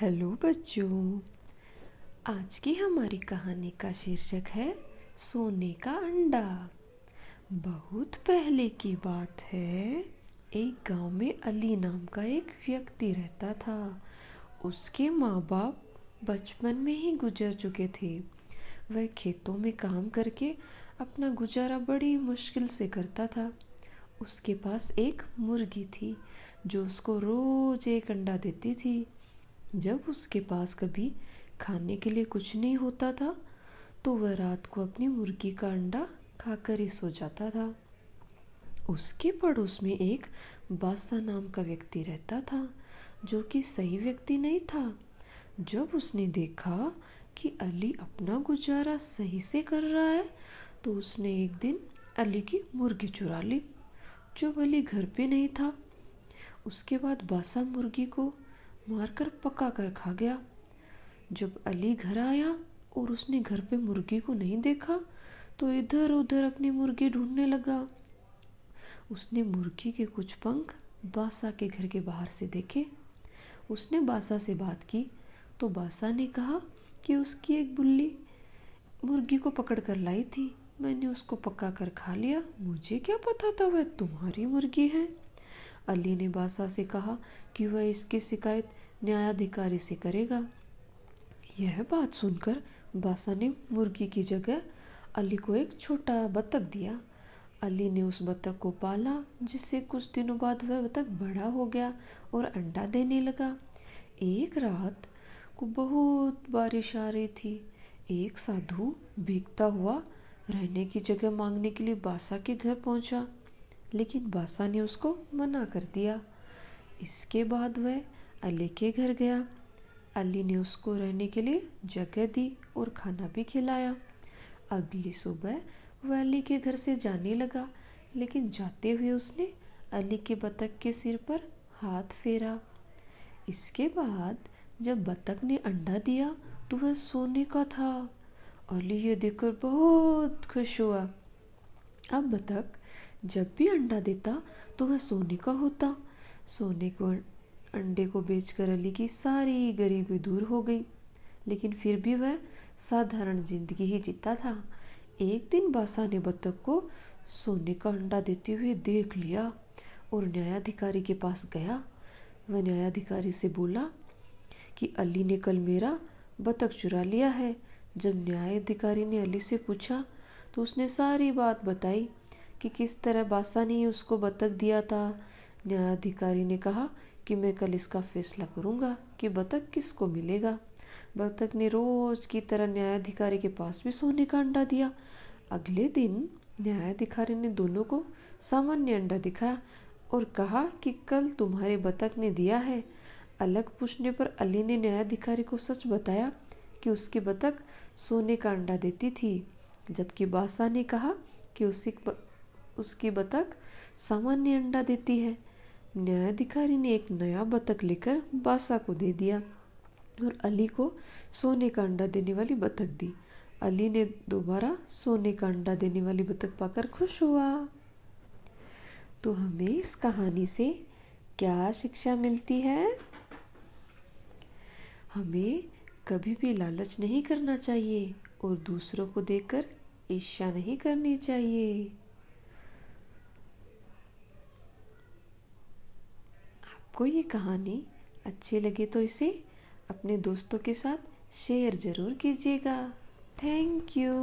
Hello बच्चों, आज की हमारी कहानी का शीर्षक है सोने का अंडा। बहुत पहले की बात है, एक गाँव में अली नाम का एक व्यक्ति रहता था। उसके माँ बाप बचपन में ही गुजर चुके थे। वह खेतों में काम करके अपना गुजारा बड़ी मुश्किल से करता था। उसके पास एक मुर्गी थी, जो उसको रोज एक अंडा देती थी। जब उसके पास कभी खाने के लिए कुछ नहीं होता था तो वह रात को अपनी मुर्गी का अंडा खाकर ही सो जाता था। उसके पड़ोस में एक बादशाह नाम का व्यक्ति रहता था, जो कि सही व्यक्ति नहीं था। जब उसने देखा कि अली अपना गुजारा सही से कर रहा है तो उसने एक दिन अली की मुर्गी चुरा ली जब अली घर पे नहीं था। उसके बाद बासा मुर्गी को मारकर पका कर खा गया। जब अली घर आया और उसने घर पे मुर्गी को नहीं देखा तो इधर उधर अपनी मुर्गी ढूँढने लगा। उसने मुर्गी के कुछ पंख बासा के घर के बाहर से देखे। उसने बासा से बात की तो बासा ने कहा कि उसकी एक बुल्ली मुर्गी को पकड़ कर लाई थी। मैंने उसको पका कर खा लिया। मुझे क्या पता था वह तुम्हारी मुर्गी है? अली ने बासा से कहा कि वह इसकी शिकायत न्यायाधिकारी से करेगा। यह बात सुनकर बासा ने मुर्गी की जगह अली को एक छोटा बतख दिया। अली ने उस बतख को पाला, जिससे कुछ दिनों बाद वह बतख बड़ा हो गया और अंडा देने लगा। एक रात को बहुत बारिश आ रही थी। एक साधु भीगता हुआ रहने की जगह मांगने के लिए बासा के घर पहुँचा। लेकिन बासा ने उसको मना कर दिया। इसके बाद वह अली के घर गया। अली ने उसको रहने के लिए जगह दी और खाना भी खिलाया। अगली सुबह वह अली के घर से जाने लगा, लेकिन जाते हुए उसने अली के बतख के सिर पर हाथ फेरा। इसके बाद जब बतख ने अंडा दिया तो वह सोने का था अली ये देखकर बहुत खुश हुआ। अब बतख जब भी अंडा देता तो वह सोने का होता। सोने को अंडे को बेचकर अली की सारी गरीबी दूर हो गई। लेकिन फिर भी वह साधारण ज़िंदगी ही जीता था। एक दिन बासा ने बतख को सोने का अंडा देते हुए देख लिया और न्यायाधिकारी के पास गया। वह न्यायाधिकारी से बोला कि अली ने कल मेरा बतख चुरा लिया है। जब न्यायाधिकारी ने अली से पूछा तो उसने सारी बात बताई। कि किस तरह बादशाह ने उसको बतख दिया था। न्यायाधिकारी ने कहा कि मैं कल इसका फैसला करूँगा कि बतख किसको मिलेगा। बतख ने रोज की तरह न्यायाधिकारी के पास भी सोने का अंडा दिया। अगले दिन न्यायाधिकारी ने दोनों को सामान्य अंडा दिखाया और कहा कि कल तुम्हारे बतख ने दिया है। अलग पूछने पर अली ने न्यायाधिकारी को सच बताया कि उसकी बतख सोने का अंडा देती थी, जबकि बादशाह ने कहा कि उसी उसकी बतख सामान्य अंडा देती है। न्यायाधिकारी ने एक नया बतख लेकर बासा को दे दिया और अली को सोने का अंडा देने वाली बतख दी। अली ने दोबारा सोने का अंडा देने वाली बतख पाकर खुश हुआ। तो हमें इस कहानी से क्या शिक्षा मिलती है? हमें कभी भी लालच नहीं करना चाहिए और दूसरों को देखकर ईर्ष्या नहीं करनी चाहिए। आपको ये कहानी अच्छी लगे तो इसे अपने दोस्तों के साथ शेयर ज़रूर कीजिएगा। Thank you